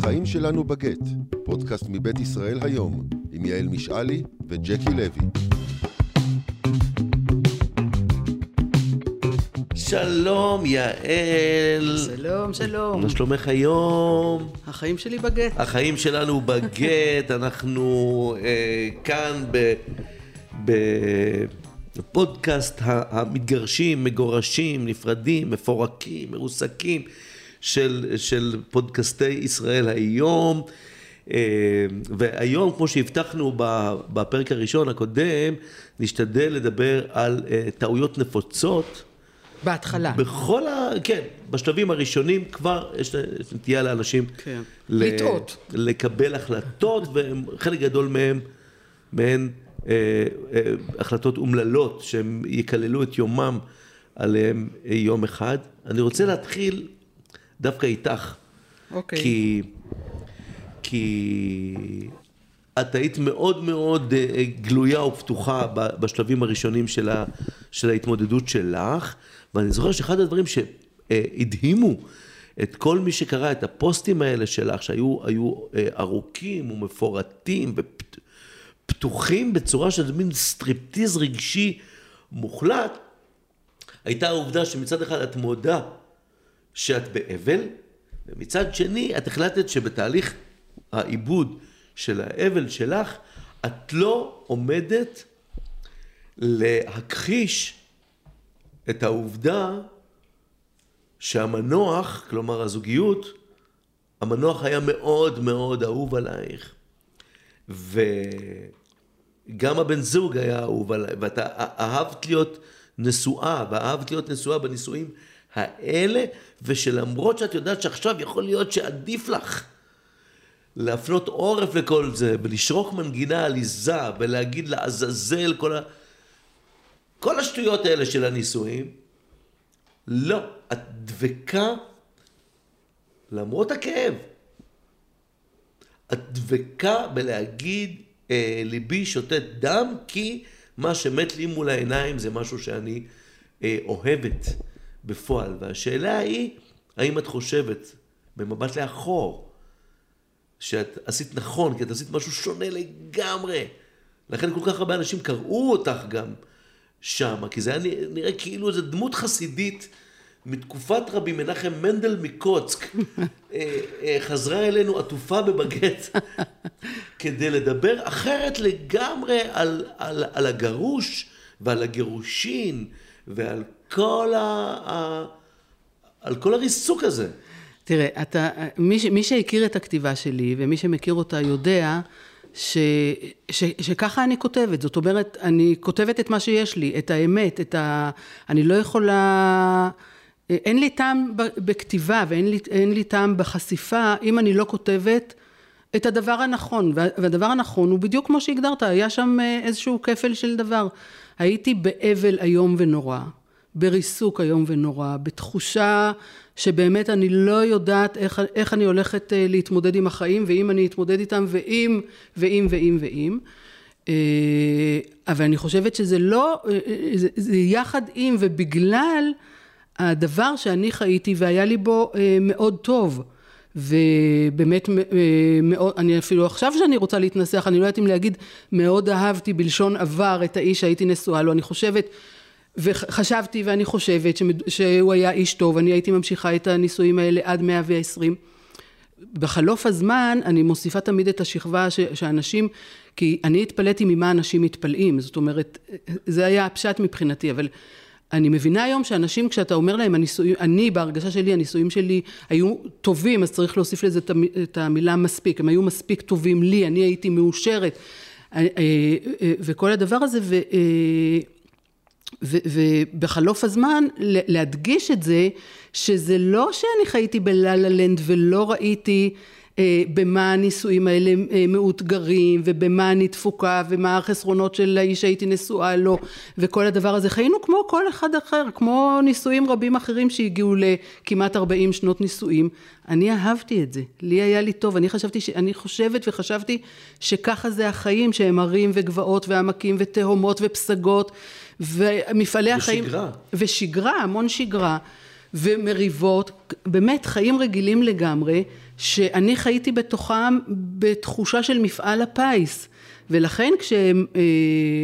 החיים שלנו בגט, פודקאסט מבית ישראל היום, עם יעל משעלי וג'קי לוי. שלום, יעל. שלום, שלום. מה שלומך היום? החיים שלי בגט. החיים שלנו בגט, אנחנו אה, כאן ב... בפודקאסט המתגרשים, מגורשים, נפרדים, מפורקים, מרוסקים של, של פודקאסטי ישראל היום. אה, והיום, כמו שהבטחנו בפרק הראשון הקודם, נשתדל לדבר על אה, טעויות נפוצות. בהתחלה. בכל ה... כן, בשלבים הראשונים כבר יש נטייה לאנשים... כן. לטעות. לקבל החלטות, וחלק גדול מהם, מהן אה, אה, החלטות אומללות, שהם יכללו את יומם עליהם יום אחד. אני רוצה להתחיל דווקא איתך. אוקיי. כי... כי את היית מאוד מאוד אה, גלויה ופתוחה בשלבים הראשונים של, ה, של ההתמודדות שלך, ואני זוכר שאחד הדברים שהדהימו את כל מי שקרא את הפוסטים האלה שלך, שהיו אה, ארוכים ומפורטים ופתוחים בצורה של מין סטריפטיז רגשי מוחלט, הייתה העובדה שמצד אחד את מודה שאת באבל, ומצד שני את החלטת שבתהליך העיבוד של האבל שלך, את לא עומדת להכחיש את העובדה שהמנוח, כלומר הזוגיות, המנוח היה מאוד מאוד אהוב עלייך. וגם הבן זוג היה אהוב עלייך, ואתה אהבת להיות נשואה, ואהבת להיות נשואה בנישואים האלה, ושלמרות שאת יודעת שעכשיו יכול להיות שעדיף לך להפנות עורף לכל זה, ולשרוק מנגינה עליזה, ולהגיד לעזאזל כל ה... כל השטויות האלה של הנישואים, לא, את דבקה למרות הכאב. את דבקה בלהגיד, אה, ליבי שותת דם, כי מה שמת לי מול העיניים זה משהו שאני אה, אוהבת בפועל. והשאלה היא, האם את חושבת, במבט לאחור, שאת עשית נכון, כי את עשית משהו שונה לגמרי. לכן כל כך הרבה אנשים קראו אותך גם שמה, כי זה היה נראה כאילו איזו דמות חסידית מתקופת רבי מנחם מנדל מקוצק, אה, אה, חזרה אלינו עטופה בבגט, כדי לדבר אחרת לגמרי על, על, על הגרוש ועל הגירושין ועל כל, ה, ה, על כל הריסוק הזה. תראה, אתה, מי, מי שהכיר את הכתיבה שלי ומי שמכיר אותה יודע ש, ש, שככה אני כותבת, זאת אומרת, אני כותבת את מה שיש לי, את האמת, את ה... אני לא יכולה... אין לי טעם בכתיבה ואין לי, לי טעם בחשיפה אם אני לא כותבת את הדבר הנכון, והדבר הנכון הוא בדיוק כמו שהגדרת, היה שם אה, איזשהו כפל של דבר. הייתי באבל איום ונורא, בריסוק איום ונורא, בתחושה שבאמת אני לא יודעת איך, איך אני הולכת אה, להתמודד עם החיים, ואם אני אתמודד איתם, ואם, ואם, ואם, ואם. אה, אבל אני חושבת שזה לא, אה, זה, זה יחד עם ובגלל הדבר שאני חייתי והיה לי בו מאוד טוב. ובאמת מאוד, אני אפילו עכשיו שאני רוצה להתנסח, אני לא יודעת אם להגיד מאוד אהבתי בלשון עבר את האיש שהייתי נשואה לו, אני חושבת וחשבתי ואני חושבת שהוא היה איש טוב, אני הייתי ממשיכה את הנישואים האלה עד מאה ועשרים. בחלוף הזמן אני מוסיפה תמיד את השכבה ש, שאנשים, כי אני התפלאתי ממה אנשים מתפלאים, זאת אומרת, זה היה הפשט מבחינתי, אבל אני מבינה היום שאנשים כשאתה אומר להם הנישואים, אני בהרגשה שלי הנישואים שלי היו טובים אז צריך להוסיף לזה את המילה מספיק, הם היו מספיק טובים לי, אני הייתי מאושרת. אה, אה, אה, וכל הדבר הזה ו... ובחלוף הזמן להדגיש את זה שזה לא שאני חייתי בלה לה לנד ולא ראיתי אה, במה הנישואים האלה אה, מאותגרים ובמה אני תפוקה ומה החסרונות של האיש שהייתי נשואה לו וכל הדבר הזה. חיינו כמו כל אחד אחר כמו נישואים רבים אחרים שהגיעו לכמעט 40 שנות נישואים. אני אהבתי את זה. לי היה לי טוב. אני חשבתי אני חושבת וחשבתי שככה זה החיים שהם הרים וגבעות ועמקים ותהומות ופסגות ומפעלי החיים... ושגרה. ושגרה, המון שגרה. ומריבות, באמת חיים רגילים לגמרי, שאני חייתי בתוכם בתחושה של מפעל הפיס. ולכן כש, אה,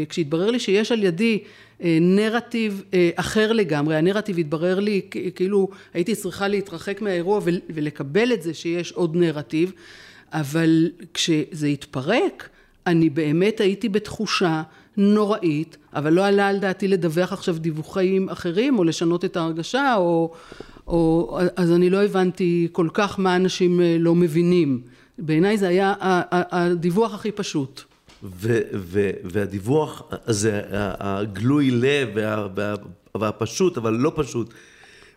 כשהתברר לי שיש על ידי אה, נרטיב אה, אחר לגמרי, הנרטיב התברר לי כאילו הייתי צריכה להתרחק מהאירוע ולקבל את זה שיש עוד נרטיב, אבל כשזה התפרק, אני באמת הייתי בתחושה נוראית, אבל לא עלה על דעתי לדווח עכשיו דיווחים אחרים או לשנות את ההרגשה או, או אז אני לא הבנתי כל כך מה אנשים לא מבינים. בעיניי זה היה הדיווח הכי פשוט. ו, ו, והדיווח הזה, הגלוי לב וה, וה, והפשוט, אבל לא פשוט,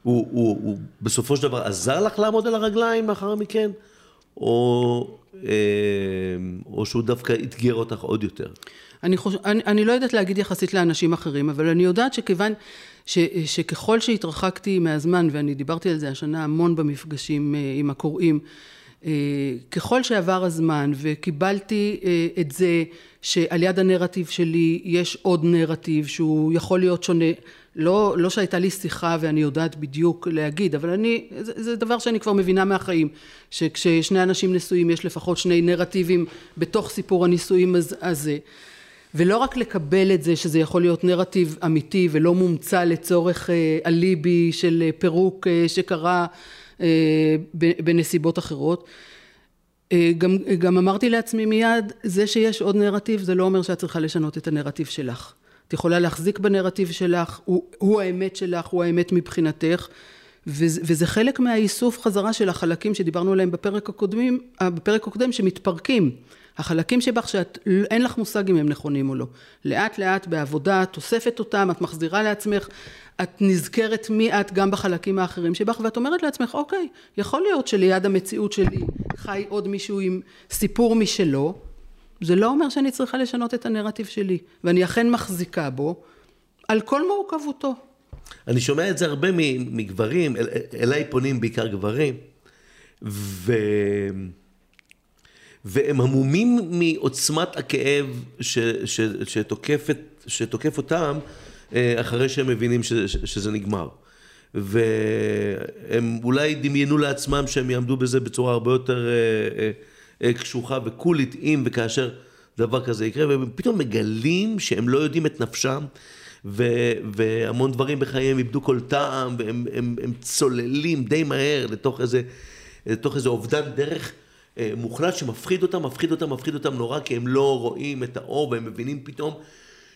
הוא, הוא, הוא בסופו של דבר עזר לך לעמוד על הרגליים לאחר מכן, או, אה, או שהוא דווקא אתגר אותך עוד יותר? אני, חוש... אני, אני לא יודעת להגיד יחסית לאנשים אחרים, אבל אני יודעת שכיוון ש, שככל שהתרחקתי מהזמן, ואני דיברתי על זה השנה המון במפגשים אה, עם הקוראים, אה, ככל שעבר הזמן וקיבלתי אה, את זה שעל יד הנרטיב שלי יש עוד נרטיב שהוא יכול להיות שונה, לא, לא שהייתה לי שיחה ואני יודעת בדיוק להגיד, אבל אני, זה, זה דבר שאני כבר מבינה מהחיים, שכששני אנשים נשואים יש לפחות שני נרטיבים בתוך סיפור הנישואים הזה. ולא רק לקבל את זה שזה יכול להיות נרטיב אמיתי ולא מומצא לצורך אה, אליבי של פירוק שקרה אה, בנסיבות אחרות. אה, גם, גם אמרתי לעצמי מיד, זה שיש עוד נרטיב זה לא אומר שאת צריכה לשנות את הנרטיב שלך. את יכולה להחזיק בנרטיב שלך, הוא, הוא האמת שלך, הוא האמת מבחינתך, וזה, וזה חלק מהאיסוף חזרה של החלקים שדיברנו עליהם בפרק הקודמים, אה, בפרק הקודם שמתפרקים. החלקים שבך שאין לך מושג אם הם נכונים או לא. לאט לאט בעבודה את אוספת אותם, את מחזירה לעצמך, את נזכרת מי את גם בחלקים האחרים שבך ואת אומרת לעצמך אוקיי, יכול להיות שליד המציאות שלי חי עוד מישהו עם סיפור משלו, זה לא אומר שאני צריכה לשנות את הנרטיב שלי ואני אכן מחזיקה בו על כל מורכבותו. אני שומע את זה הרבה מגברים, אל, אליי פונים בעיקר גברים ו... והם המומים מעוצמת הכאב ש, ש, שתוקפת, שתוקף אותם אה, אחרי שהם מבינים ש, ש, שזה נגמר. והם אולי דמיינו לעצמם שהם יעמדו בזה בצורה הרבה יותר אה, אה, קשוחה וקולית אם וכאשר דבר כזה יקרה, והם פתאום מגלים שהם לא יודעים את נפשם. ו, והמון דברים בחייהם איבדו כל טעם, והם הם, הם צוללים די מהר לתוך איזה, לתוך איזה אובדן דרך אה, מוחלט שמפחיד אותם, מפחיד אותם, מפחיד אותם נורא, כי הם לא רואים את האור והם מבינים פתאום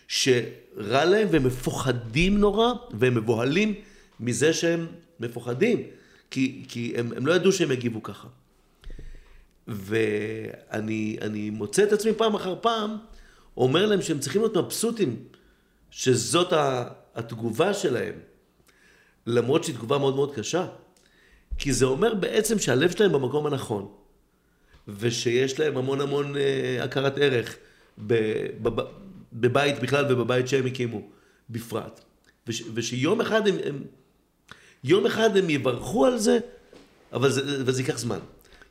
שרע להם והם מפוחדים נורא והם מבוהלים מזה שהם מפוחדים, כי, כי הם, הם לא ידעו שהם יגיבו ככה. ואני מוצא את עצמי פעם אחר פעם אומר להם שהם צריכים להיות מבסוטים שזאת התגובה שלהם, למרות שהיא תגובה מאוד מאוד קשה. כי זה אומר בעצם שהלב שלהם במקום הנכון. ושיש להם המון המון אה, הכרת ערך בבית בכלל ובבית שהם הקימו בפרט. וש, ושיום אחד הם, הם, יום אחד הם יברכו על זה, אבל זה, אבל זה ייקח זמן.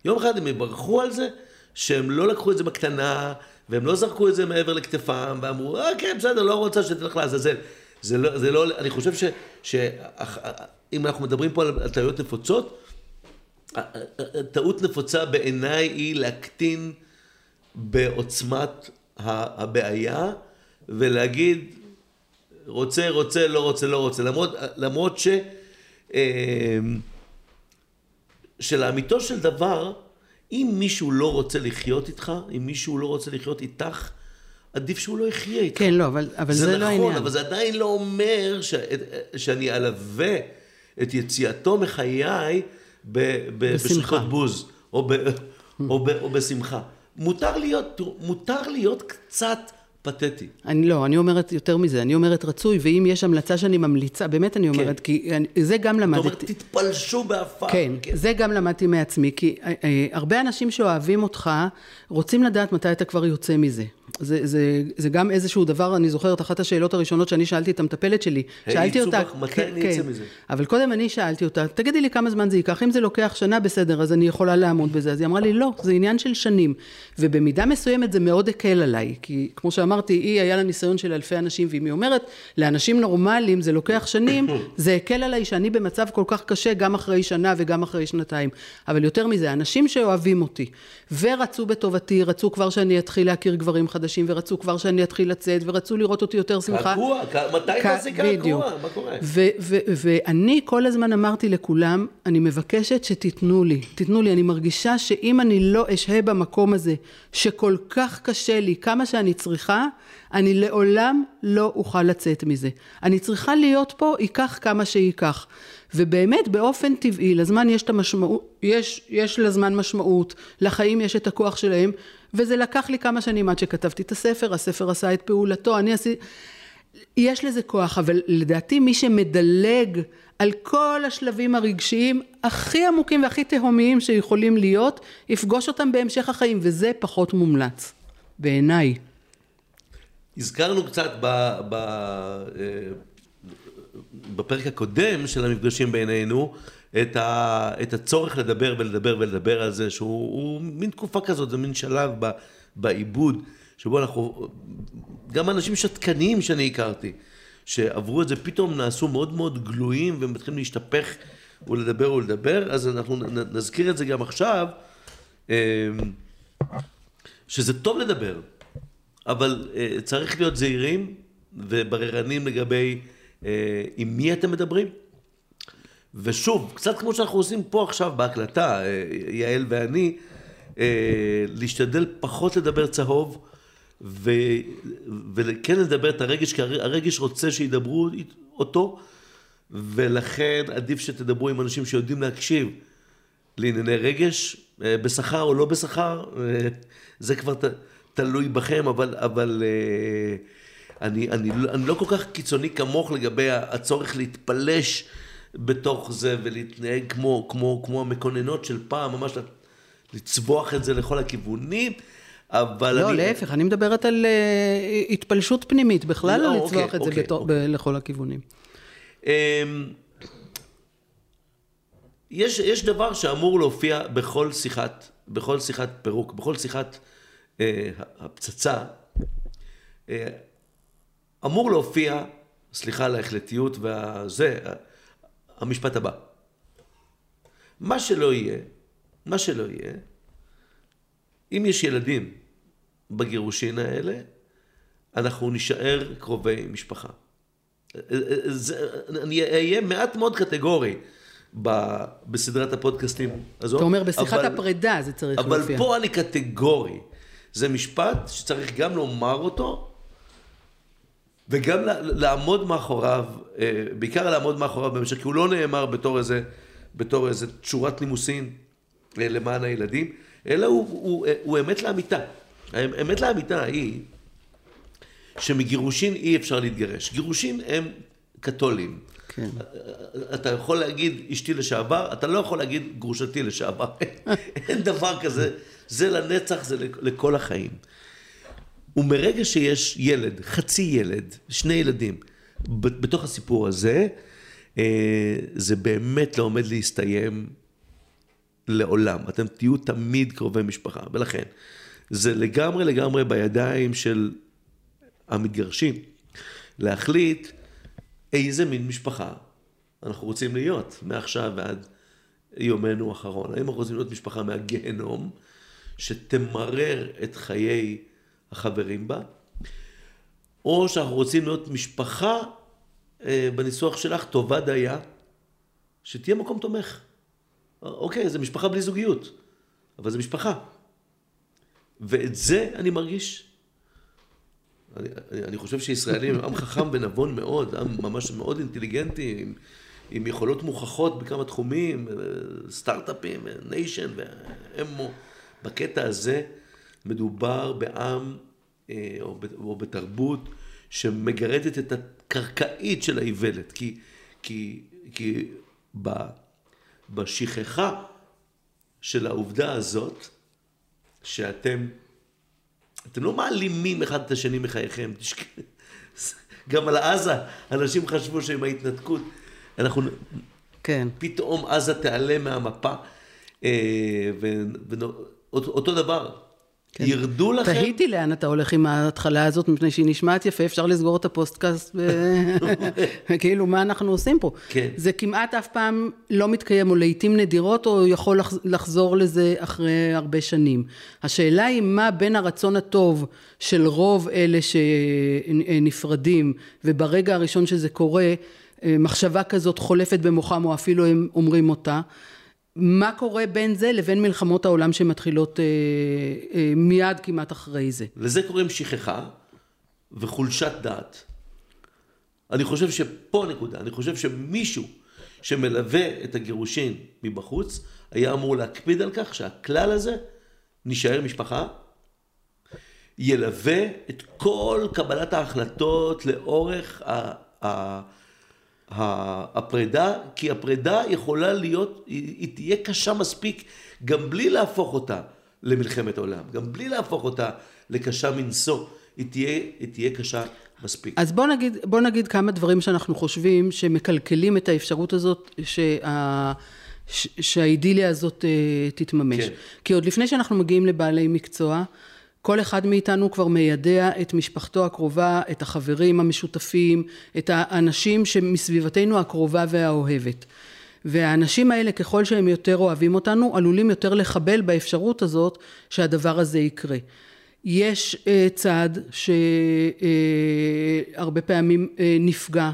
יום אחד הם יברכו על זה שהם לא לקחו את זה בקטנה, והם לא זרקו את זה מעבר לכתפם, ואמרו, אה כן, בסדר, לא רוצה שתלך לעזאזל. זה לא, זה לא, אני חושב ש, שאם אנחנו מדברים פה על טעויות נפוצות, טעות נפוצה בעיניי היא להקטין בעוצמת הבעיה ולהגיד רוצה, רוצה, לא רוצה, לא רוצה, למרות, למרות ש... אמ, שלאמיתו של דבר, אם מישהו לא רוצה לחיות איתך, אם מישהו לא רוצה לחיות איתך, עדיף שהוא לא יחיה איתך. כן, לא, אבל, אבל זה, זה לא נכון, העניין. אבל זה עדיין לא אומר ש, שאני אלווה את יציאתו מחיי בשריקות בוז, או, ב, או, ב, או בשמחה. מותר להיות, מותר להיות קצת פתטי. אני לא, אני אומרת יותר מזה, אני אומרת רצוי, ואם יש המלצה שאני ממליצה, באמת אני אומרת, כן. כי אני, זה גם למדתי. זאת אומרת, תתפלשו באפר. כן, כן, זה גם למדתי מעצמי, כי אה, אה, הרבה אנשים שאוהבים אותך, רוצים לדעת מתי אתה כבר יוצא מזה. זה, זה, זה גם איזשהו דבר, אני זוכרת, אחת השאלות הראשונות שאני שאלתי את המטפלת שלי. שאלתי האיצו אותה... בך, מתי כן, אני אצא כן. מזה? אבל קודם אני שאלתי אותה, תגידי לי כמה זמן זה ייקח, אם זה לוקח שנה בסדר, אז אני יכולה לעמוד בזה. אז היא אמרה לי, לא, זה עניין של שנים. ובמידה מסוימת זה מאוד הקל עליי, כי כמו שאמרתי, היא, היה לה ניסיון של אלפי אנשים, ואם היא אומרת, לאנשים נורמליים זה לוקח שנים, זה הקל עליי שאני במצב כל כך קשה, גם אחרי שנה וגם אחרי שנתיים. אבל יותר מזה, אנשים שאוהבים אותי, ורצו בטובתי, רצו כבר שאני אתחיל להכיר גברים חדשים, ורצו כבר שאני אתחיל לצאת, ורצו לראות אותי יותר שמחה. קעקוע, קע- מתי תעשי. קעקוע? מה קורה? ואני כל הזמן אמרתי לכולם, אני מבקשת שתיתנו לי, תיתנו לי, אני מרגישה שאם אני לא אשהה במקום הזה, שכל כך קשה לי, כמה שאני צריכה, אני לעולם לא אוכל לצאת מזה. אני צריכה להיות פה, ייקח כמה שייקח. ובאמת, באופן טבעי, לזמן יש את המשמעות, יש, יש לזמן משמעות, לחיים יש את הכוח שלהם, וזה לקח לי כמה שנים עד שכתבתי את הספר, הספר עשה את פעולתו, אני עשיתי... יש לזה כוח, אבל לדעתי מי שמדלג על כל השלבים הרגשיים הכי עמוקים והכי תהומיים שיכולים להיות, יפגוש אותם בהמשך החיים, וזה פחות מומלץ, בעיניי. הזכרנו קצת ב, ב, אה, בפרק הקודם של המפגשים בינינו את, ה, את הצורך לדבר ולדבר ולדבר על זה שהוא הוא מין תקופה כזאת, זה מין שלב ב, בעיבוד שבו אנחנו, גם אנשים שתקניים שאני הכרתי שעברו את זה פתאום נעשו מאוד מאוד גלויים ומתחילים להשתפך ולדבר ולדבר אז אנחנו נזכיר את זה גם עכשיו אה, שזה טוב לדבר אבל uh, צריך להיות זהירים ובררנים לגבי עם מי אתם מדברים. ושוב, קצת כמו שאנחנו עושים פה עכשיו בהקלטה, uh, יעל ואני, uh, להשתדל פחות לדבר צהוב, ו, וכן לדבר את הרגש, כי הר- הרגש רוצה שידברו אותו, ולכן עדיף שתדברו עם אנשים שיודעים להקשיב לענייני רגש, אה, בשכר או לא בשכר, אה, זה כבר ת, תלוי בכם, אבל, אבל אה, אני, אני, לא- אני לא כל כך קיצוני כמוך לגבי הצורך להתפלש בתוך זה ולהתנהג כמו, כמו, כמו המקוננות של פעם, ממש לצבוח את זה לכל הכיוונים, אבל לא, אני... להפך, אני מדברת על uh, התפלשות פנימית, בכלל לא, לא לצלוח אוקיי, את זה אוקיי, בתור, אוקיי. ב- לכל הכיוונים. אמ, יש, יש דבר שאמור להופיע בכל שיחת, בכל שיחת פירוק, בכל שיחת אה, הפצצה, אה, אמור להופיע, סליחה על ההחלטיות והזה, המשפט הבא. מה שלא יהיה, מה שלא יהיה, אם יש ילדים בגירושין האלה, אנחנו נישאר קרובי משפחה. זה, אני אהיה מעט מאוד קטגורי ב, בסדרת הפודקאסטים הזאת. אתה אומר, בשיחת אבל- הפרידה זה צריך אבל להופיע. פה אני קטגורי. זה משפט שצריך גם לומר אותו, וגם לעמוד מאחוריו, אה, בעיקר לעמוד מאחוריו במשך, כי הוא לא נאמר בתור איזה, בתור איזה שורת נימוסין אה, למען הילדים, אלא הוא, הוא, אה, הוא אמת לאמיתה. האמת לאמיתה היא שמגירושין אי אפשר להתגרש. גירושין הם קתולים. כן. אתה יכול להגיד אשתי לשעבר, אתה לא יכול להגיד גרושתי לשעבר. אין דבר כזה, זה לנצח, זה לכל החיים. ומרגע שיש ילד, חצי ילד, שני ילדים, בתוך הסיפור הזה, אה, זה באמת לא עומד להסתיים לעולם. אתם תהיו תמיד קרובי משפחה, ולכן, זה לגמרי לגמרי בידיים של המתגרשים להחליט איזה מין משפחה אנחנו רוצים להיות מעכשיו ועד יומנו האחרון. האם אנחנו רוצים להיות משפחה מהגיהנום שתמרר את חיי החברים בה, או שאנחנו רוצים להיות משפחה, אה, בניסוח שלך, טובה דייה, שתהיה מקום תומך. אוקיי, זה משפחה בלי זוגיות, אבל זה משפחה. ואת זה אני מרגיש אני, אני- אני חושב שישראלים הם עם חכם ונבון מאוד, עם ממש מאוד אינטליגנטי, עם, עם יכולות מוכחות בכמה תחומים, אה, סטארט-אפים, ניישן ואמו. בקטע הזה מדובר בעם אה, או, או בתרבות שמגרדת את הקרקעית של האיוולת, כי, כי, כי ב, בשכחה של העובדה הזאת, שאתם אתם לא מעלימים אחד את השני מחייכם. גם על עזה, אנשים חשבו שהם ההתנתקות. אנחנו, כן. פתאום עזה תיעלם מהמפה. אה, ו- ו- אותו דבר, כן. ירדו לכם, תהיתי לאן אתה הולך עם ההתחלה הזאת, מפני שהיא נשמעת יפה, אפשר לסגור את הפודקאסט, ו- כאילו, מה אנחנו עושים פה? כן. זה כמעט אף פעם לא מתקיים, או לעיתים נדירות, או יכול לח- לחזור לזה אחרי הרבה שנים. השאלה היא מה בין הרצון הטוב של רוב אלה שנפרדים, וברגע הראשון שזה קורה, מחשבה כזאת חולפת במוחם, או אפילו הם אומרים אותה. מה קורה בין זה לבין מלחמות העולם שמתחילות אה, אה, מיד כמעט אחרי זה? לזה קוראים שכחה וחולשת דעת. אני חושב שפה הנקודה, אני חושב שמישהו שמלווה את הגירושין מבחוץ, היה אמור להקפיד על כך שהכלל הזה נשאר משפחה, ילווה את כל קבלת ההחלטות לאורך ה- ה- הפרידה, כי הפרידה יכולה להיות, היא, היא תהיה קשה מספיק גם בלי להפוך אותה למלחמת עולם, גם בלי להפוך אותה לקשה מנשוא, היא תהיה, היא תהיה קשה מספיק. אז בוא נגיד, בוא נגיד כמה דברים שאנחנו חושבים שמקלקלים את האפשרות הזאת שה, ש, שהאידיליה הזאת אה, תתממש. כן. כי עוד לפני שאנחנו מגיעים לבעלי מקצוע, כל אחד מאיתנו כבר מיידע את משפחתו הקרובה, את החברים המשותפים, את האנשים שמסביבתנו הקרובה והאוהבת. והאנשים האלה, ככל שהם יותר אוהבים אותנו, עלולים יותר לחבל באפשרות הזאת שהדבר הזה יקרה. יש אה, צד שהרבה פעמים אה, נפגע,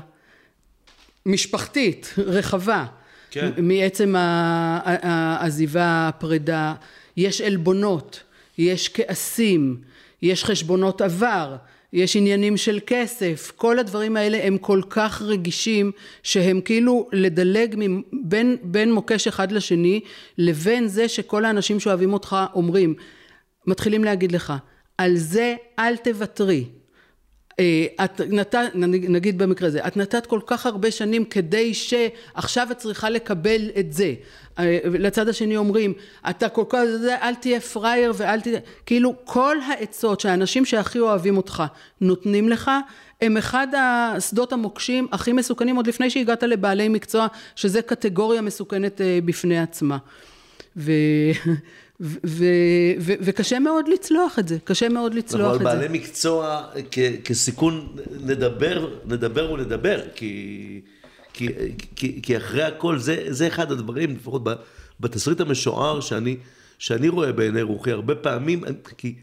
משפחתית, רחבה, כן. מעצם העזיבה, הפרידה, יש עלבונות, יש כעסים, יש חשבונות עבר, יש עניינים של כסף, כל הדברים האלה הם כל כך רגישים שהם כאילו לדלג מ- בין, בין מוקש אחד לשני לבין זה שכל האנשים שאוהבים אותך אומרים, מתחילים להגיד לך, על זה אל תוותרי. אה, את נתת, נגיד במקרה הזה, את נתת כל כך הרבה שנים כדי שעכשיו את צריכה לקבל את זה. לצד השני אומרים, אתה כל כך, זה, אל תהיה פראייר ואל תהיה, כאילו כל העצות שהאנשים שהכי אוהבים אותך נותנים לך, הם אחד השדות המוקשים הכי מסוכנים עוד לפני שהגעת לבעלי מקצוע, שזה קטגוריה מסוכנת אה, בפני עצמה. ו... ו- ו- ו- וקשה מאוד לצלוח את זה, קשה מאוד לצלוח על את זה. בעלי מקצוע כ- כסיכון נדבר, נדבר ונדבר, כי, כי, כי, כי אחרי הכל זה, זה אחד הדברים, לפחות בתסריט המשוער שאני, שאני רואה בעיני רוחי הרבה פעמים, כי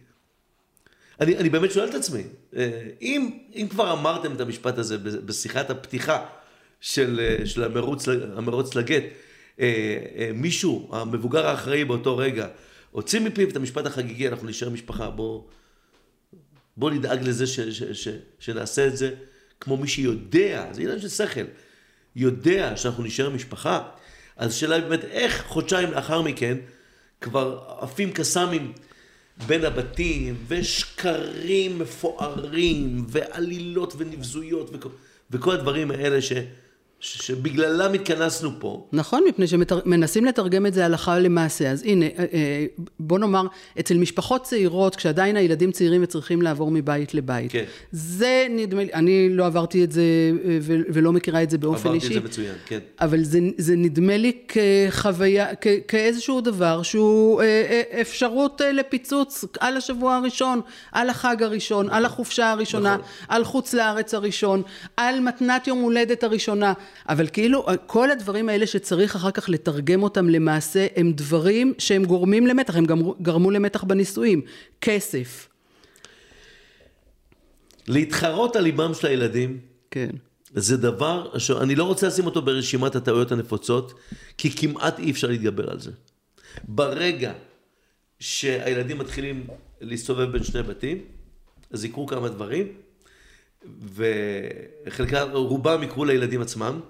אני, אני באמת שואל את עצמי, אה, אם, אם כבר אמרתם את המשפט הזה בשיחת הפתיחה של, אה, של המרוץ, המרוץ לגט, אה, מישהו, המבוגר האחראי באותו רגע, הוציא מפיו את המשפט החגיגי, אנחנו נשאר משפחה, בוא, בוא נדאג לזה ש, ש, ש, שנעשה את זה כמו מי שיודע, זה עניין של שכל, יודע שאנחנו נשאר משפחה, אז השאלה באמת איך חודשיים לאחר מכן כבר עפים קסאמים בין הבתים, ושקרים מפוארים, ועלילות ונבזויות, וכל, וכל הדברים האלה ש, שבגללם התכנסנו פה. נכון, מפני שמנסים לתרגם את זה הלכה למעשה. אז הנה, אה, אה, בוא נאמר, אצל משפחות צעירות, כשעדיין הילדים צעירים וצריכים לעבור מבית לבית. כן. זה נדמה לי, אני לא עברתי את זה אה, ולא מכירה את זה באופן עברתי אישי. את זה מצוין, כן. אבל זה, זה נדמה לי כחוויה, כ, כאיזשהו דבר שהוא אפשרות לפיצוץ על השבוע הראשון, על החג הראשון, על החופשה הראשונה, נכון. על חוץ לארץ הראשון, על מתנת יום הולדת הראשונה, אבל כאילו כל הדברים האלה שצריך אחר כך לתרגם אותם למעשה הם דברים שהם גורמים למתח, הם גם גרמו למתח בנישואים, כסף, להתחרות על ליבם של הילדים, כן. זה דבר שאני לא רוצה לשים אותו ברשימת הטעויות הנפוצות, כי כמעט אי אפשר להתגבר על זה. ברגע שהילדים מתחילים להסתובב בין שני בתים, אז יקרו כמה דברים, וחלקם, רובם יקרו לילדים עצמם,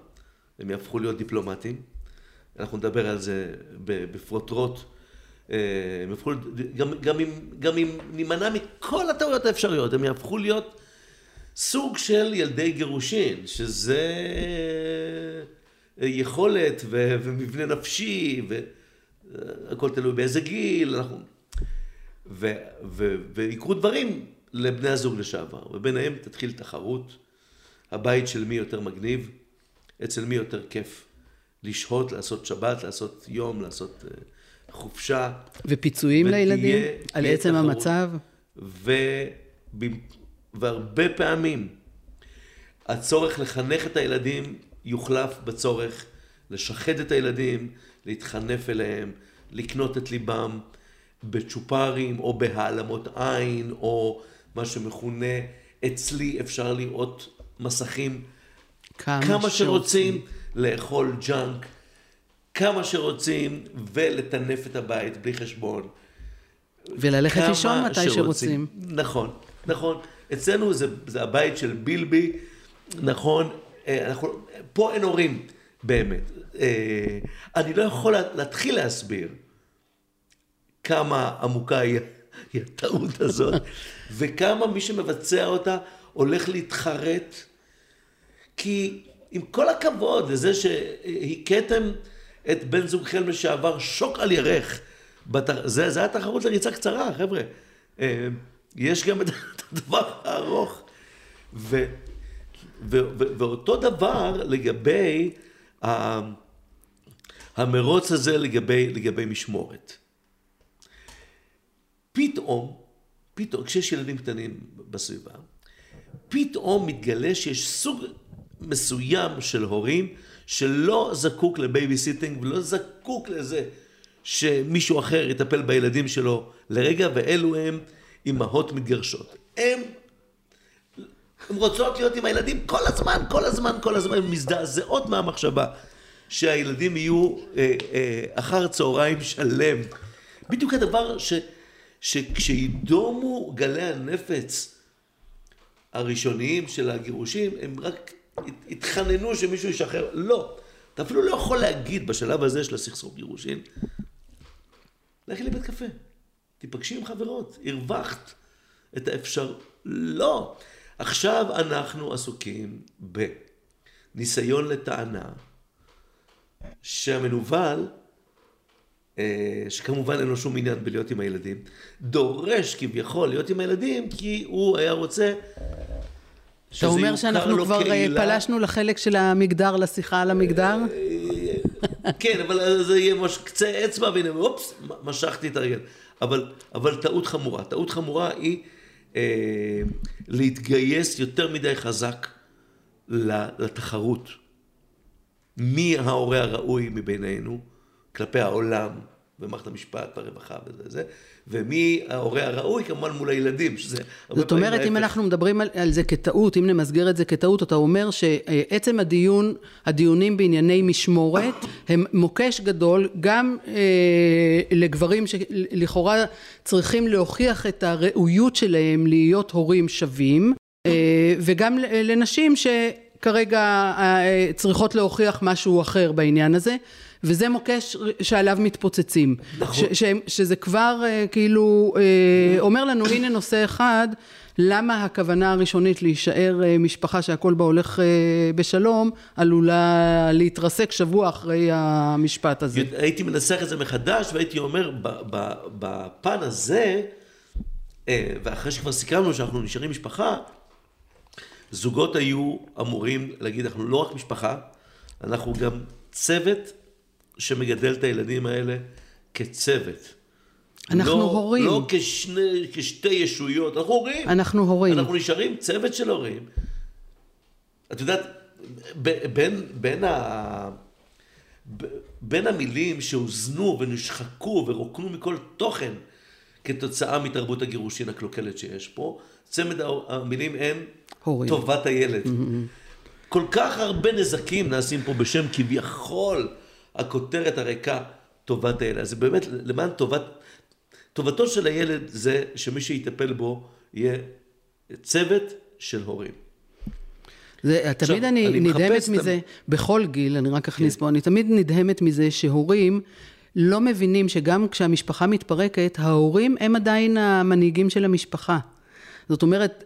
הם יהפכו להיות דיפלומטים. אנחנו נדבר על זה בפרוטרוט. אה, הם יהפכו, גם, גם, אם, גם אם נימנע מכל הטעויות האפשריות, הם יהפכו להיות סוג של ילדי גירושין, שזה יכולת ו- ומבנה נפשי, והכל תלוי באיזה גיל, אנחנו... ויקרו דברים לבני הזוג לשעבר, וביניהם תתחיל תחרות, הבית של מי יותר מגניב, אצל מי יותר כיף לשהות, לעשות שבת, לעשות יום, לעשות אה, חופשה. ופיצויים ותהיה- לילדים על עצם תחרות. המצב? ו... והרבה פעמים הצורך לחנך את הילדים יוחלף בצורך לשחד את הילדים, להתחנף אליהם, לקנות את ליבם בצ'ופרים או בהעלמות עין או מה שמכונה אצלי אפשר לראות מסכים כמה, כמה שרוצים, לאכול ג'אנק, כמה שרוצים ולטנף את הבית בלי חשבון. וללכת לישון מתי שרוצים. נכון, נכון. אצלנו זה, זה הבית של בילבי, נכון, אה, אנחנו, פה אין הורים, באמת. אה, אני לא יכול לה- להתחיל להסביר כמה עמוקה היא הטעות הזאת, וכמה מי שמבצע אותה הולך להתחרט, כי עם כל הכבוד לזה שהכיתם את בן זוגכם לשעבר שוק על ירך, בת... זה, זה היה תחרות לריצה קצרה, חבר'ה. אה, יש גם את הדבר הארוך. ו, ו, ו, ואותו דבר לגבי ה, המרוץ הזה לגבי, לגבי משמורת. פתאום, פתאום, כשיש ילדים קטנים בסביבה, פתאום מתגלה שיש סוג מסוים של הורים שלא זקוק ל babysitting ולא זקוק לזה שמישהו אחר יטפל בילדים שלו לרגע, ואלו הם אימהות מתגרשות. הם, הם רוצות להיות עם הילדים כל הזמן, כל הזמן, כל הזמן, מזדעזעות מהמחשבה שהילדים יהיו אה, אה, אחר צהריים שלם. בדיוק הדבר ש, שכשידומו גלי הנפץ הראשוניים של הגירושים, הם רק התחננו שמישהו ישחרר. לא. אתה אפילו לא יכול להגיד בשלב הזה של הסכסוך גירושין, לכי לבית קפה, תיפגשי עם חברות, הרווחת את האפשר... לא. עכשיו אנחנו עסוקים בניסיון לטענה שהמנוול, שכמובן אין לו שום עניין בלהיות עם הילדים, דורש כביכול להיות עם הילדים כי הוא היה רוצה אתה אומר שאנחנו כבר אה, קהילה. פלשנו לחלק של המגדר, לשיחה על המגדר? כן, אבל זה יהיה מש... קצה אצבע, והנה, אופס, משכתי את הרגל. אבל, אבל טעות חמורה. טעות חמורה היא אה, להתגייס יותר מדי חזק לתחרות. מי ההורה הראוי מבינינו כלפי העולם ומערכת המשפט והרווחה וזה זה, ומי ההורה הראוי כמובן מול הילדים, שזה הרבה זאת אומרת, אם. אנחנו מדברים על, על זה כטעות, אם נמסגר את זה כטעות, אתה אומר שעצם הדיון, הדיונים בענייני משמורת, הם מוקש גדול גם אה, לגברים שלכאורה צריכים להוכיח את הראויות שלהם להיות הורים שווים, אה, וגם לנשים שכרגע אה, צריכות להוכיח משהו אחר בעניין הזה. וזה מוקש שעליו מתפוצצים. נכון. ש, ש, שזה כבר uh, כאילו uh, אומר לנו, הנה נושא אחד, למה הכוונה הראשונית להישאר uh, משפחה שהכל בה הולך uh, בשלום, עלולה להתרסק שבוע אחרי המשפט הזה. הייתי מנסח את זה מחדש והייתי אומר בפן הזה, ואחרי שכבר סיכמנו שאנחנו נשארים משפחה, זוגות היו אמורים להגיד, אנחנו לא רק משפחה, אנחנו גם צוות שמגדל את הילדים האלה כצוות. אנחנו לא, הורים. לא כשני, כשתי ישויות, אנחנו הורים. אנחנו הורים. אנחנו נשארים צוות של הורים. את יודעת, ב- בין, בין, ה... ב- בין המילים שהוזנו ונשחקו ורוקנו מכל תוכן כתוצאה מתרבות הגירושין הקלוקלת שיש פה, צמד המילים הם הורים. טובת הילד. כל כך הרבה נזקים נעשים פה בשם כביכול הכותרת הריקה טובת הילד. אז באמת למען טובת, טובתו של הילד זה שמי שיטפל בו יהיה צוות של הורים. זה, תמיד אני, אני נדהמת את מזה, בכל גיל, אני רק אכניס כן. פה, אני תמיד נדהמת מזה שהורים לא מבינים שגם כשהמשפחה מתפרקת, ההורים הם עדיין המנהיגים של המשפחה. זאת אומרת,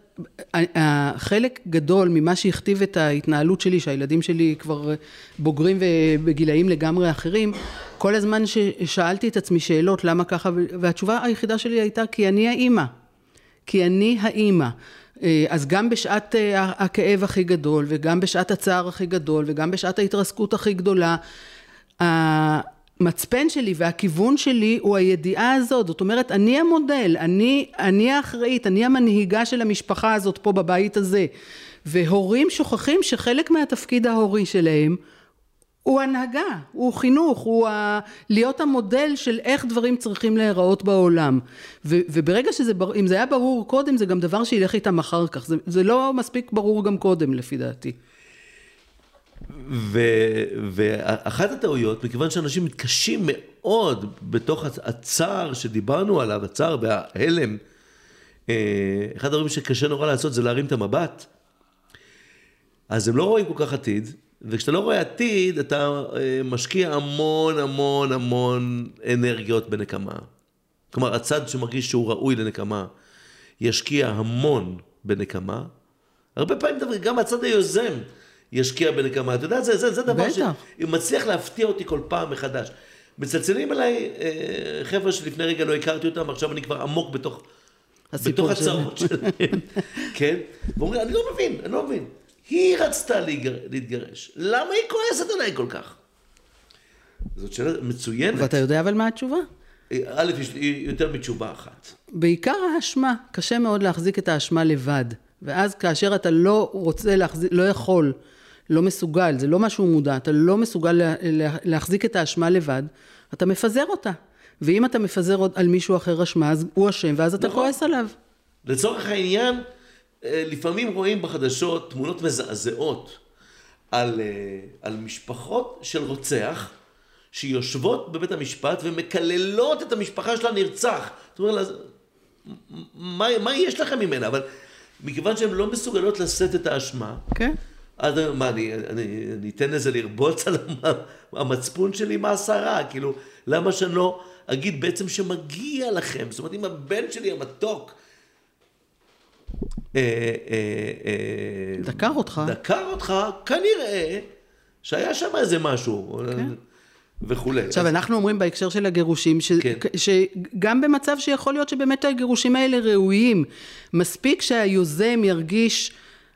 חלק גדול ממה שהכתיב את ההתנהלות שלי, שהילדים שלי כבר בוגרים ובגילאים לגמרי אחרים, כל הזמן ששאלתי את עצמי שאלות, למה ככה, והתשובה היחידה שלי הייתה, כי אני האימא. כי אני האימא. אז גם בשעת אה, הכאב הכי גדול, וגם בשעת הצער הכי גדול, וגם בשעת ההתרסקות הכי גדולה, המצפן שלי והכיוון שלי הוא הידיעה הזאת. זאת אומרת, אני המודל, אני, אני האחראית, אני המנהיגה של המשפחה הזאת פה בבית הזה. והורים שוכחים שחלק מהתפקיד ההורי שלהם הוא הנהגה, הוא חינוך, הוא ה... להיות המודל של איך דברים צריכים להיראות בעולם. ו, וברגע שזה, בר... אם זה היה ברור קודם, זה גם דבר שילך איתם אחר כך. זה, זה לא מספיק ברור גם קודם, לפי דעתי. ו, ואחת הטעויות, מכיוון שאנשים מתקשים מאוד בתוך הצער שדיברנו עליו, הצער וההלם, אה, אחד הדברים שקשה נורא לעשות זה להרים את המבט. אז הם לא רואים כל כך עתיד, וכשאתה לא רואה עתיד, אתה אה, משקיע המון המון המון אנרגיות בנקמה. כלומר, הצד שמרגיש שהוא ראוי לנקמה, ישקיע המון בנקמה. הרבה פעמים גם הצד היוזם ישקיע בנקמה. אתה יודע, זה, זה, זה דבר שמצליח להפתיע אותי כל פעם מחדש. מצלצלים אליי אה, חבר'ה שלפני רגע לא הכרתי אותם, עכשיו אני כבר עמוק בתוך, בתוך הצרות שלהם, כן? ואומרים, אני לא מבין, אני לא מבין. היא רצתה להתגרש. למה היא כועסת עליי כל כך? זאת שאלה מצוינת. ואתה יודע אבל מה התשובה? א', יש יותר מתשובה אחת. בעיקר האשמה. קשה מאוד להחזיק את האשמה לבד. ואז כאשר אתה לא רוצה להחזיק, לא יכול, לא מסוגל, זה לא משהו מודע, אתה לא מסוגל לה, לה, להחזיק את האשמה לבד, אתה מפזר אותה. ואם אתה מפזר עוד על מישהו אחר אשמה, אז הוא אשם, ואז אתה נכון. כועס עליו. לצורך העניין, אה, לפעמים רואים בחדשות תמונות מזעזעות על, אה, על משפחות של רוצח שיושבות בבית המשפט ומקללות את המשפחה של הנרצח. זאת אומרת, מה, מה יש לכם ממנה? אבל מכיוון שהן לא מסוגלות לשאת את האשמה, כן. אז מה, אני, אני, אני אתן לזה לרבוץ על המצפון שלי מעשרה? כאילו, למה שאני לא אגיד בעצם שמגיע לכם? זאת אומרת, אם הבן שלי המתוק אה, אה, אה, דקר אותך. דקר אותך, כנראה שהיה שם איזה משהו. כן. וכולי. עכשיו, אז... אנחנו אומרים בהקשר של הגירושים, ש... כן. שגם במצב שיכול להיות שבאמת הגירושים האלה ראויים, מספיק שהיוזם ירגיש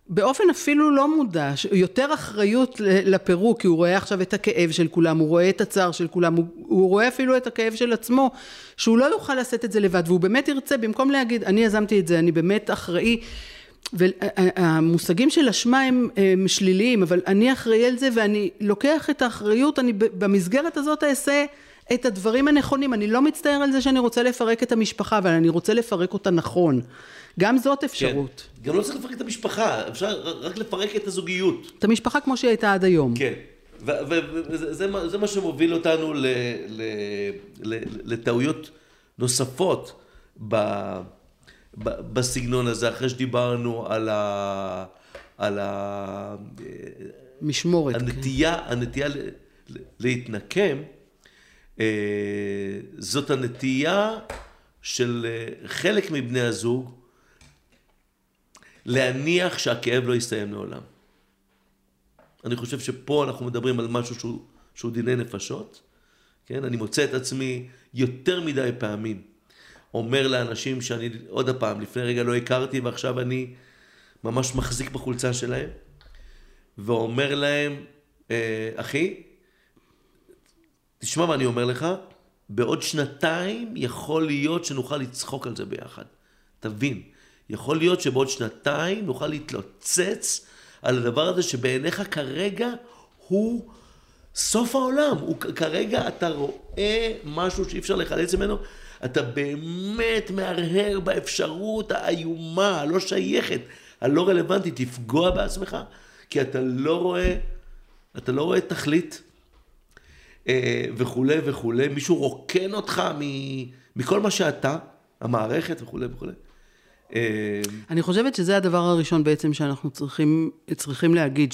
באופן אפילו לא מודע, יותר אחריות לפירוק, כי הוא רואה עכשיו את הכאב של כולם, הוא רואה את הצער של כולם, הוא, הוא רואה אפילו את הכאב של עצמו, שהוא לא יוכל לשאת את זה לבד, והוא באמת ירצה, במקום להגיד, אני יזמתי את זה, אני באמת אחראי, והמושגים של אשמה הם, הם שליליים, אבל אני אחראי על זה ואני לוקח את האחריות, אני במסגרת הזאת אעשה את הדברים הנכונים, אני לא מצטער על זה שאני רוצה לפרק את המשפחה, אבל אני רוצה לפרק אותה נכון. גם זאת. אפשרות. כן. גם לא צריך לפרק את המשפחה, אפשר רק לפרק את הזוגיות. את המשפחה כמו שהיא הייתה עד היום. כן. וזה מה שמוביל אותנו ל, ל, ל, לטעויות נוספות ב, ב, בסגנון הזה, אחרי שדיברנו על ה... על ה... משמורת. הנטייה, כן. הנטייה להתנקם, אה, זאת הנטייה של אה, חלק מבני הזוג להניח שהכאב לא יסתיים לעולם. אני חושב שפה אנחנו מדברים על משהו שהוא, שהוא דיני נפשות, כן? אני מוצא את עצמי יותר מדי פעמים אומר לאנשים שאני, עוד הפעם, לפני רגע לא הכרתי ועכשיו אני ממש מחזיק בחולצה שלהם, ואומר להם, אה, אחי, תשמע מה אני אומר לך, בעוד שנתיים יכול להיות שנוכל לצחוק על זה ביחד. תבין, יכול להיות שבעוד שנתיים נוכל להתלוצץ על הדבר הזה שבעיניך כרגע הוא סוף העולם. הוא כרגע אתה רואה משהו שאי אפשר לחלץ ממנו, אתה באמת מהרהר באפשרות האיומה, הלא שייכת, הלא רלוונטית, לפגוע בעצמך, כי אתה לא רואה, אתה לא רואה תכלית אה, וכולי וכולי. מישהו רוקן אותך מכל מה שאתה, המערכת וכולי וכולי. אה, אני חושבת שזה הדבר הראשון בעצם שאנחנו צריכים, צריכים להגיד,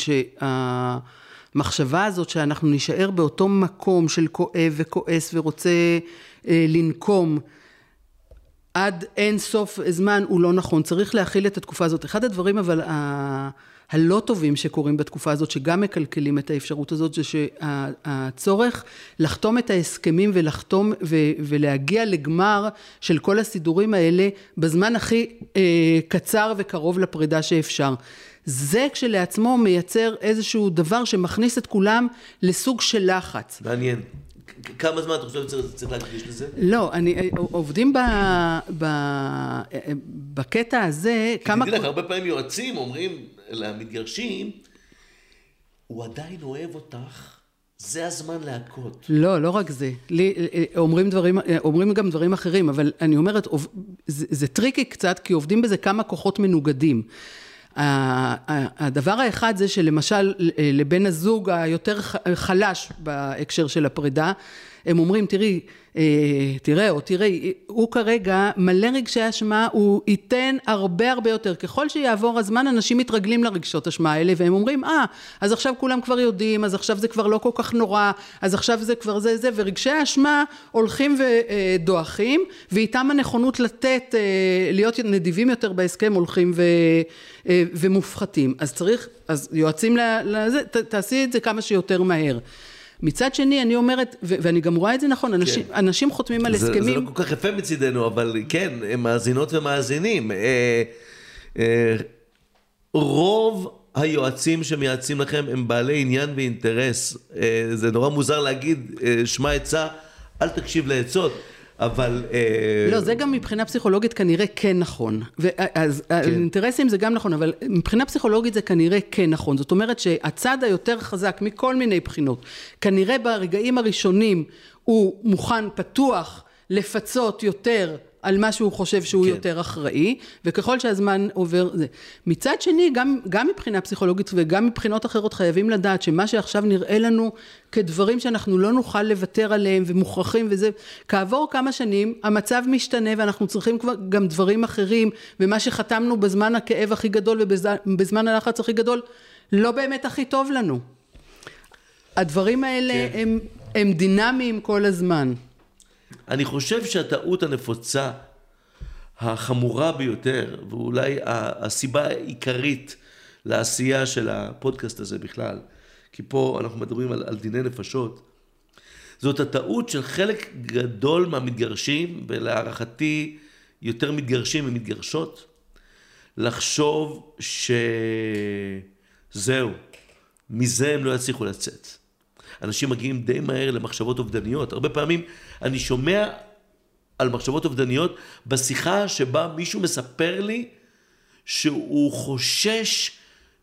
שהמחשבה הזאת שאנחנו נישאר באותו מקום של כואב וכועס ורוצה אה, לנקום עד אין סוף זמן הוא לא נכון, צריך להכיל את התקופה הזאת. אחד הדברים אבל הלא טובים שקורים בתקופה הזאת, שגם מקלקלים את האפשרות הזאת, זה שהצורך לחתום את ההסכמים ולחתום ו- ולהגיע לגמר של כל הסידורים האלה בזמן הכי אה, קצר וקרוב לפרידה שאפשר. זה כשלעצמו מייצר איזשהו דבר שמכניס את כולם לסוג של לחץ. מעניין. כמה זמן אתה חושב שצריך להקדיש לזה? לא, אני, אה, עובדים ב, ב, בקטע הזה, כמה... תדעי לך, הרבה פעמים יועצים אומרים למתגרשים, הוא עדיין אוהב אותך, זה הזמן להכות. לא, לא רק זה. לי, אה, אומרים, דברים, אה, אומרים גם דברים אחרים, אבל אני אומרת, זה, זה tricky קצת, כי עובדים בזה כמה כוחות מנוגדים. הדבר האחד זה שלמשל לבן הזוג היותר חלש בהקשר של הפרידה, הם אומרים, תראי, אה, תראה, או תראי, הוא כרגע מלא רגשי אשמה, הוא ייתן הרבה הרבה יותר. ככל שיעבור הזמן, אנשים מתרגלים לרגשות אשמה האלה, והם אומרים, אה, אז עכשיו כולם כבר יודעים, אז עכשיו זה כבר לא כל כך נורא, אז עכשיו זה כבר זה זה, ורגשי האשמה הולכים ודועכים, ואיתם הנכונות לתת, אה, להיות נדיבים יותר בהסכם, הולכים ו, אה, ומופחתים. אז צריך, אז יועצים לזה, תעשי את זה כמה שיותר מהר. מצד שני, אני אומרת, ואני גם רואה את זה נכון, אנשים, כן. אנשים חותמים על הסכמים... זה לא כל כך יפה מצידנו, אבל כן, הם מאזינות ומאזינים. אה, אה, רוב היועצים שמייעצים לכם הם בעלי עניין ואינטרס. אה, זה נורא מוזר להגיד, שמע עצה, אל תקשיב לעצות. אבל... אה, לא, זה גם מבחינה פסיכולוגית כנראה כן נכון. אז כן. אינטרסים זה גם נכון, אבל מבחינה פסיכולוגית זה כנראה כן נכון. זאת אומרת שהצד היותר חזק מכל מיני בחינות, כנראה ברגעים הראשונים הוא מוכן, פתוח, לפצות יותר על מה שהוא חושב שהוא כן. יותר אחראי, וככל שהזמן עובר זה. מצד שני, גם, גם מבחינה פסיכולוגית וגם מבחינות אחרות חייבים לדעת שמה שעכשיו נראה לנו כדברים שאנחנו לא נוכל לוותר עליהם ומוכרחים וזה, כעבור כמה שנים המצב משתנה ואנחנו צריכים כבר גם דברים אחרים, ומה שחתמנו בזמן הכאב הכי גדול ובזמן הלחץ הכי גדול, לא באמת הכי טוב לנו. הדברים האלה כן. הם, הם דינמיים כל הזמן. אני חושב שהטעות הנפוצה, החמורה ביותר, ואולי הסיבה העיקרית לעשייה של הפודקאסט הזה בכלל, כי פה אנחנו מדברים על, על דיני נפשות, זאת הטעות של חלק גדול מהמתגרשים, ולהערכתי יותר מתגרשים ממתגרשות, לחשוב שזהו, מזה הם לא יצליחו לצאת. אנשים מגיעים די מהר למחשבות אובדניות. הרבה פעמים אני שומע על מחשבות אובדניות בשיחה שבה מישהו מספר לי שהוא חושש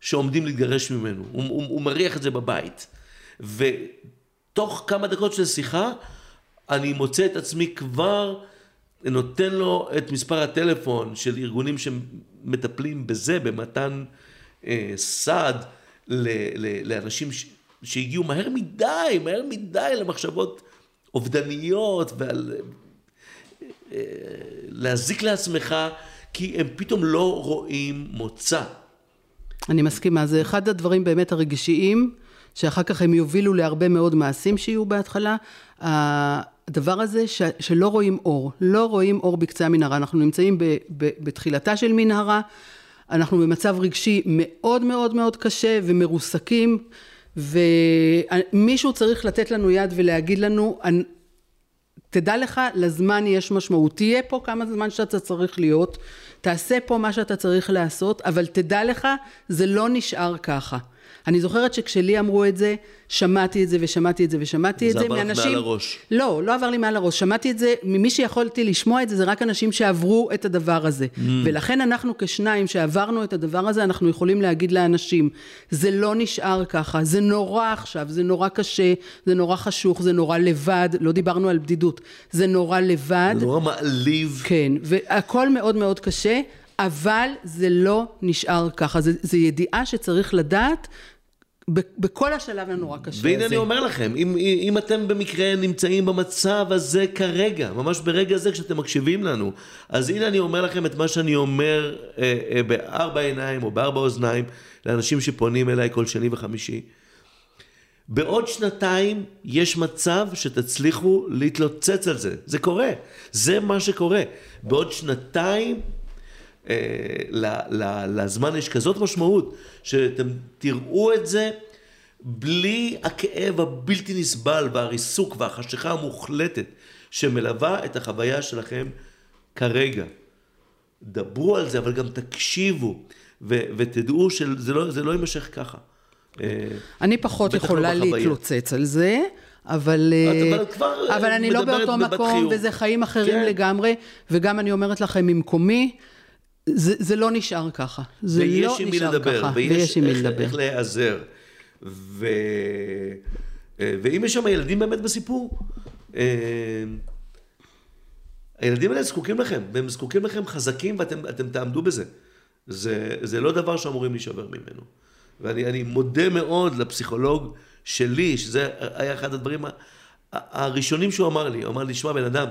שעומדים להתגרש ממנו. הוא, הוא, הוא מריח את זה בבית. ותוך כמה דקות של שיחה, אני מוצא את עצמי כבר נותן לו את מספר הטלפון של ארגונים שמטפלים בזה, במתן אה, סעד ל, ל, לאנשים שהגיעו מהר מדי, מהר מדי למחשבות אובדניות ועל אה, להזיק לעצמך, כי הם פתאום לא רואים מוצא. אני מסכימה, זה אחד הדברים באמת הרגשיים, שאחר כך הם יובילו להרבה מאוד מעשים שיהיו בהתחלה. הדבר הזה ש, שלא רואים אור, לא רואים אור בקצה המנהרה, אנחנו נמצאים ב, ב, בתחילתה של מנהרה, אנחנו במצב רגשי מאוד מאוד מאוד קשה ומרוסקים. ומישהו צריך לתת לנו יד ולהגיד לנו, תדע לך, לזמן יש משמעות. תהיה פה כמה זמן שאתה צריך להיות, תעשה פה מה שאתה צריך לעשות, אבל תדע לך, זה לא נשאר ככה. אני זוכרת שכשלי אמרו את זה, שמעתי את זה ושמעתי את זה ושמעתי את זה מאנשים... זה עבר לך מעל הראש. לא, לא עבר לי מעל הראש. שמעתי את זה, ממי שיכולתי לשמוע את זה, זה רק אנשים שעברו את הדבר הזה. Mm. ולכן אנחנו כשניים שעברנו את הדבר הזה, אנחנו יכולים להגיד לאנשים, זה לא נשאר ככה, זה נורא עכשיו, זה נורא קשה, זה נורא חשוך, זה נורא לבד, לא דיברנו על בדידות, זה נורא לבד. זה נורא מעליב. כן, והכל מאוד מאוד קשה. אבל זה לא נשאר ככה, זו ידיעה שצריך לדעת בכל השלב הנורא קשה והנה הזה. אני אומר לכם, אם, אם אתם במקרה נמצאים במצב הזה כרגע, ממש ברגע זה כשאתם מקשיבים לנו, אז הנה אני אומר לכם את מה שאני אומר אה, אה, בארבע עיניים או בארבע אוזניים לאנשים שפונים אליי כל שני וחמישי. בעוד שנתיים יש מצב שתצליחו להתלוצץ על זה, זה קורה, זה מה שקורה. בעוד שנתיים לזמן יש כזאת משמעות, שאתם תראו את זה בלי הכאב הבלתי נסבל והריסוק והחשיכה המוחלטת שמלווה את החוויה שלכם כרגע. דברו על זה, אבל גם תקשיבו, ו- ותדעו שזה לא, לא יימשך ככה. אה, אני פחות לא יכולה בחוויה. להתלוצץ על זה, אבל, אה, אבל אה, אני לא באותו מקום, חיוך. וזה חיים אחרים כן. לגמרי, וגם אני אומרת לכם, ממקומי, זה, זה לא נשאר ככה. זה ויש לא נשאר לדבר, ככה, ויש עם מי לדבר. איך להיעזר. ו... אה, ואם יש שם ילדים באמת בסיפור, אה, הילדים האלה זקוקים לכם, והם זקוקים לכם חזקים ואתם אתם תעמדו בזה. זה, זה לא דבר שאמורים להישבר ממנו. ואני אני מודה מאוד לפסיכולוג שלי, שזה היה אחד הדברים הראשונים שהוא אמר לי. הוא אמר לי, שמע בן אדם,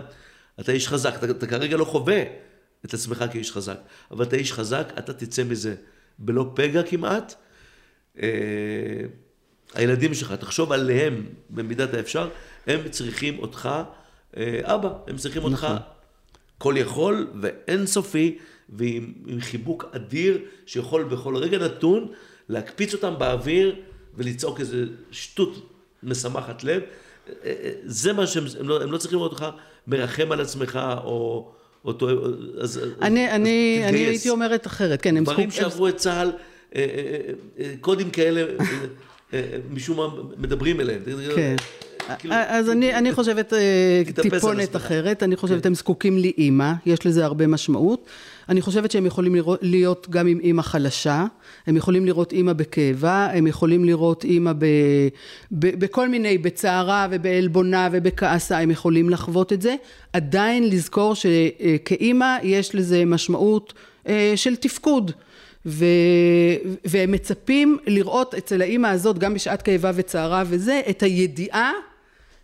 אתה איש חזק, אתה, אתה כרגע לא חווה את עצמך כאיש חזק, אבל אתה איש חזק, אתה תצא מזה בלא פגע כמעט. אה, הילדים שלך, תחשוב עליהם במידת האפשר, הם צריכים אותך, אה, אבא, הם צריכים אותך כל יכול ואינסופי, ועם עם חיבוק אדיר, שיכול בכל רגע נתון להקפיץ אותם באוויר ולצעוק איזה שטות משמחת לב. אה, אה, זה מה שהם, הם לא, הם לא צריכים לראות אותך מרחם על עצמך, או... או טועה, אז, אני, אז אני, אני. הייתי אומרת אחרת, כן, הם דברים זקוק- הם שעברו את צה"ל, אה, אה, אה, קודים כאלה, משום מה מדברים אליהם. כן. כאילו, אז אני, חושבת אה, טיפונת. אחרת, אני חושבת הם זקוקים לאימא, יש לזה הרבה משמעות. אני חושבת שהם יכולים להיות גם עם אימא חלשה, הם יכולים לראות אימא בכאבה, הם יכולים לראות אימא בכל מיני, בצערה ובעלבונה ובכעסה, הם יכולים לחוות את זה. עדיין לזכור שכאימא יש לזה משמעות אה, של תפקוד. ו... והם מצפים לראות אצל האימא הזאת, גם בשעת כאבה וצערה וזה, את הידיעה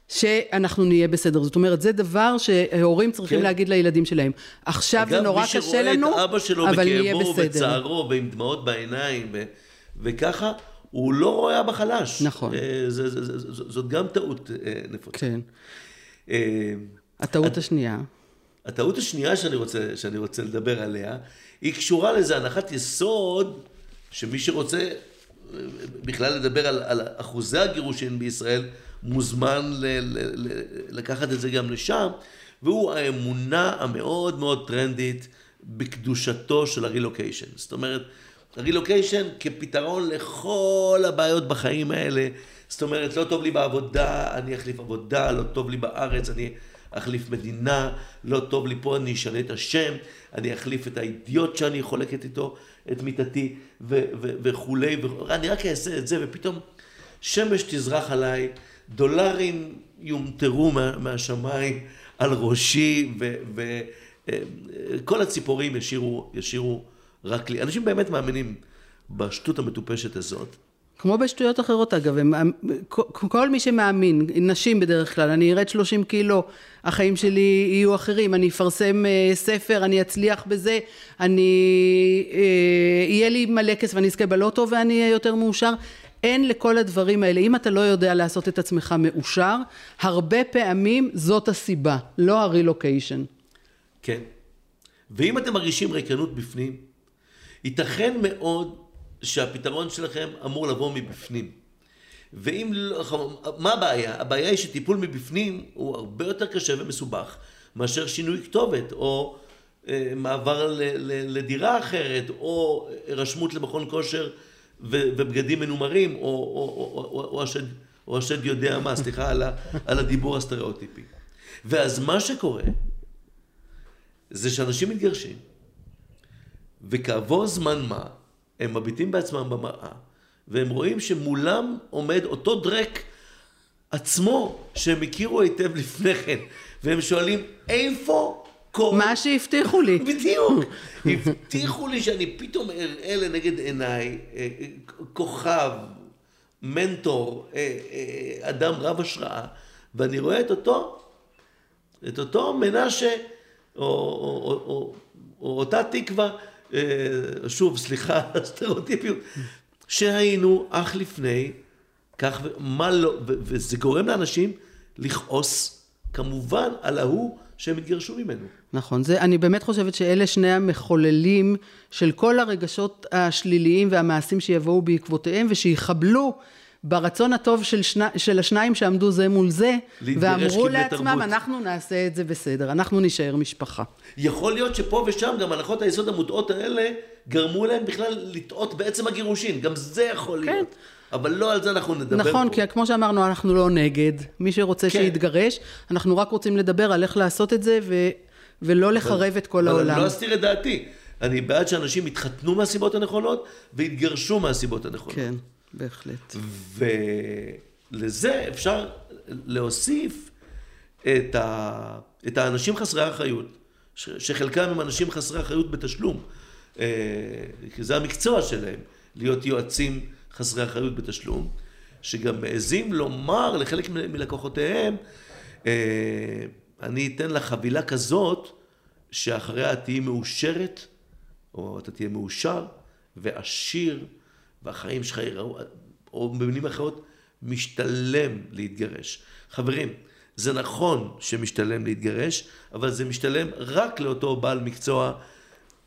שאנחנו נהיה בסדר. זאת אומרת, זה דבר שהורים צריכים כן. להגיד לילדים שלהם. עכשיו זה נורא קשה לנו, אגב, מי שרואה את אבא שלו אבל נהיה בכאבו בסדר. ובצערו ועם דמעות בעיניים, ו- וככה, הוא לא רואה אבא חלש. נכון. אה, זה- זה- זה- זה- זאת גם טעות אה, נפוצה. כן. אה, הטעות השנייה. הטעות השנייה שאני רוצה, שאני רוצה לדבר עליה, היא קשורה לאיזה הנחת יסוד, שמי שרוצה בכלל לדבר על, על אחוזי הגירושין בישראל, מוזמן ל, ל, ל, לקחת את זה גם לשם, והוא האמונה המאוד מאוד טרנדית בקדושתו של הרילוקיישן. זאת אומרת, הרילוקיישן כפתרון לכל הבעיות בחיים האלה. זאת אומרת, לא טוב לי בעבודה, אני אחליף עבודה, לא טוב לי בארץ, אני אחליף מדינה, לא טוב לי פה, אני אשנה את השם, אני אחליף את האידיוט שאני חולקת איתו את מיטתי ו- ו- וכולי, ו- אני רק אעשה את זה, ופתאום שמש תזרח עליי, דולרים יומטרו מה, מהשמיים על ראשי, וכל הציפורים ישירו, ישירו רק לי. אנשים באמת מאמינים בשטות המטופשת הזאת. כמו בשטויות אחרות אגב, הם, כל- כל מי שמאמין, נשים בדרך כלל, אני ארד 30 קילו, החיים שלי יהיו אחרים, אני אפרסם אה, ספר, אני אצליח בזה, אני, אה, יהיה לי מלא כסף, אני אזכה בלוטו ואני אהיה יותר מאושר. אין לכל הדברים האלה, אם אתה לא יודע לעשות את עצמך מאושר, הרבה פעמים זאת הסיבה, לא הרילוקיישן. כן. ואם אתם מרגישים ריקנות בפנים, ייתכן מאוד שהפתרון שלכם אמור לבוא מבפנים. ואם לא, מה הבעיה? הבעיה היא שטיפול מבפנים הוא הרבה יותר קשה ומסובך מאשר שינוי כתובת, או אה, מעבר לדירה אחרת, או הירשמות למכון כושר ובגדים מנומרים, או, או, או, או, או, השד, או השד יודע מה, סליחה על, ה, על הדיבור הסטריאוטיפי. ואז מה שקורה, זה שאנשים מתגרשים, וכעבור זמן מה, הם מביטים בעצמם במראה, והם רואים שמולם עומד אותו דרק עצמו, שהם הכירו היטב לפני כן, והם שואלים, איפה כל... מה שהבטיחו לי. בדיוק. הבטיחו לי שאני פתאום אראה לנגד עיניי אה, אה, כוכב, מנטור, אה, אדם רב השראה, ואני רואה את אותו, את אותו מנשה, או, או, או, או, או אותה תקווה, שוב, סליחה, סטריאוטיפיות, שהיינו אך לפני, כך ומה לא, וזה גורם לאנשים לכעוס, כמובן, על ההוא שהם יתגרשו ממנו. נכון, זה, אני באמת חושבת שאלה שני המחוללים של כל הרגשות השליליים והמעשים שיבואו בעקבותיהם ושיחבלו ברצון הטוב של, שני, של השניים שעמדו זה מול זה, ואמרו לעצמם, תרבות. אנחנו נעשה את זה בסדר, אנחנו נישאר משפחה. יכול להיות שפה ושם גם הנחות היסוד המוטעות האלה גרמו להם בכלל לטעות בעצם הגירושין, גם זה יכול להיות. אבל לא על זה אנחנו נדבר נכון, פה. כי כמו שאמרנו, אנחנו לא נגד. מי שרוצה כן. שיתגרש, אנחנו רק רוצים לדבר על איך לעשות את זה, ו... ולא לחרב את כל אבל העולם. אני לא אסתיר את דעתי. אני בעד שאנשים יתחתנו מהסיבות הנכונות ויתגרשו מהסיבות הנכונות. כן, בהחלט. ולזה אפשר להוסיף את, ה... את האנשים חסרי האחריות, ש... שחלקם הם אנשים חסרי אחריות בתשלום, אה, כי זה המקצוע שלהם, להיות יועצים חסרי אחריות בתשלום, שגם מעזים לומר לחלק מלקוחותיהם, אה, אני אתן לך חבילה כזאת, שאחריה תהיי מאושרת, או אתה תהיה מאושר ועשיר, והחיים שלך יראו, או במילים אחרות, משתלם להתגרש. חברים, זה נכון שמשתלם להתגרש, אבל זה משתלם רק לאותו בעל מקצוע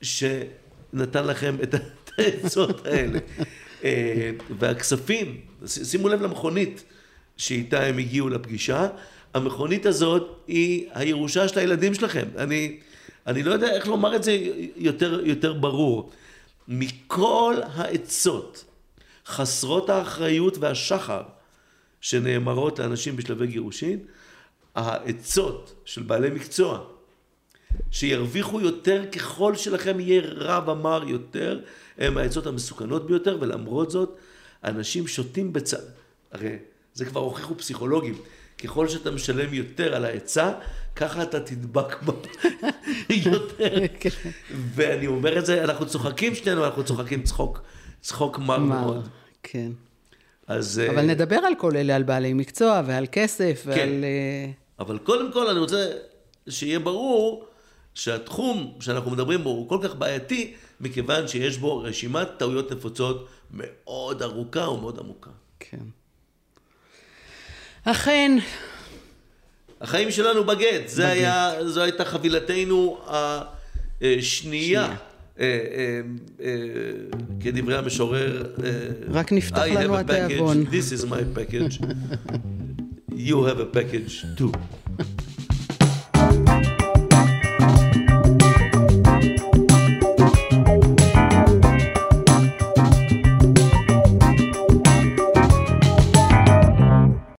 שנתן לכם את העצות האלה. אה, והכספים, שימו לב למכונית שאיתה הם הגיעו לפגישה, המכונית הזאת היא הירושה של הילדים שלכם. אני, אני לא יודע איך לומר את זה יותר, יותר ברור. מכל העצות חסרות האחריות והשחר שנאמרות לאנשים בשלבי גירושין, העצות של בעלי מקצוע שירוויחו יותר ככל שלכם יהיה רע ומר יותר, הם העצות המסוכנות ביותר, ולמרות זאת, אנשים שותים בצד. הרי זה כבר הוכיחו פסיכולוגים. ככל שאתה משלם יותר על העצה, ככה אתה תדבק בה יותר. ואני אומר את זה, אנחנו צוחקים שנינו, אנחנו צוחקים צחוק, צחוק מר? מאוד. כן. אז... אבל אה, נדבר על כל אלה, על בעלי מקצוע ועל כסף כן. ועל... אה, אבל קודם כל אני רוצה שיהיה ברור שהתחום שאנחנו מדברים בו הוא כל כך בעייתי, מכיוון שיש בו רשימת טעויות נפוצות מאוד ארוכה ומאוד עמוקה. כן. אכן, החיים שלנו בגט, זה היה, זו הייתה חבילתנו השנייה. שנייה. אה, אה, אה, כדברי המשורר, רק נפתח לנו התיאבון. This is my package. You have a package too.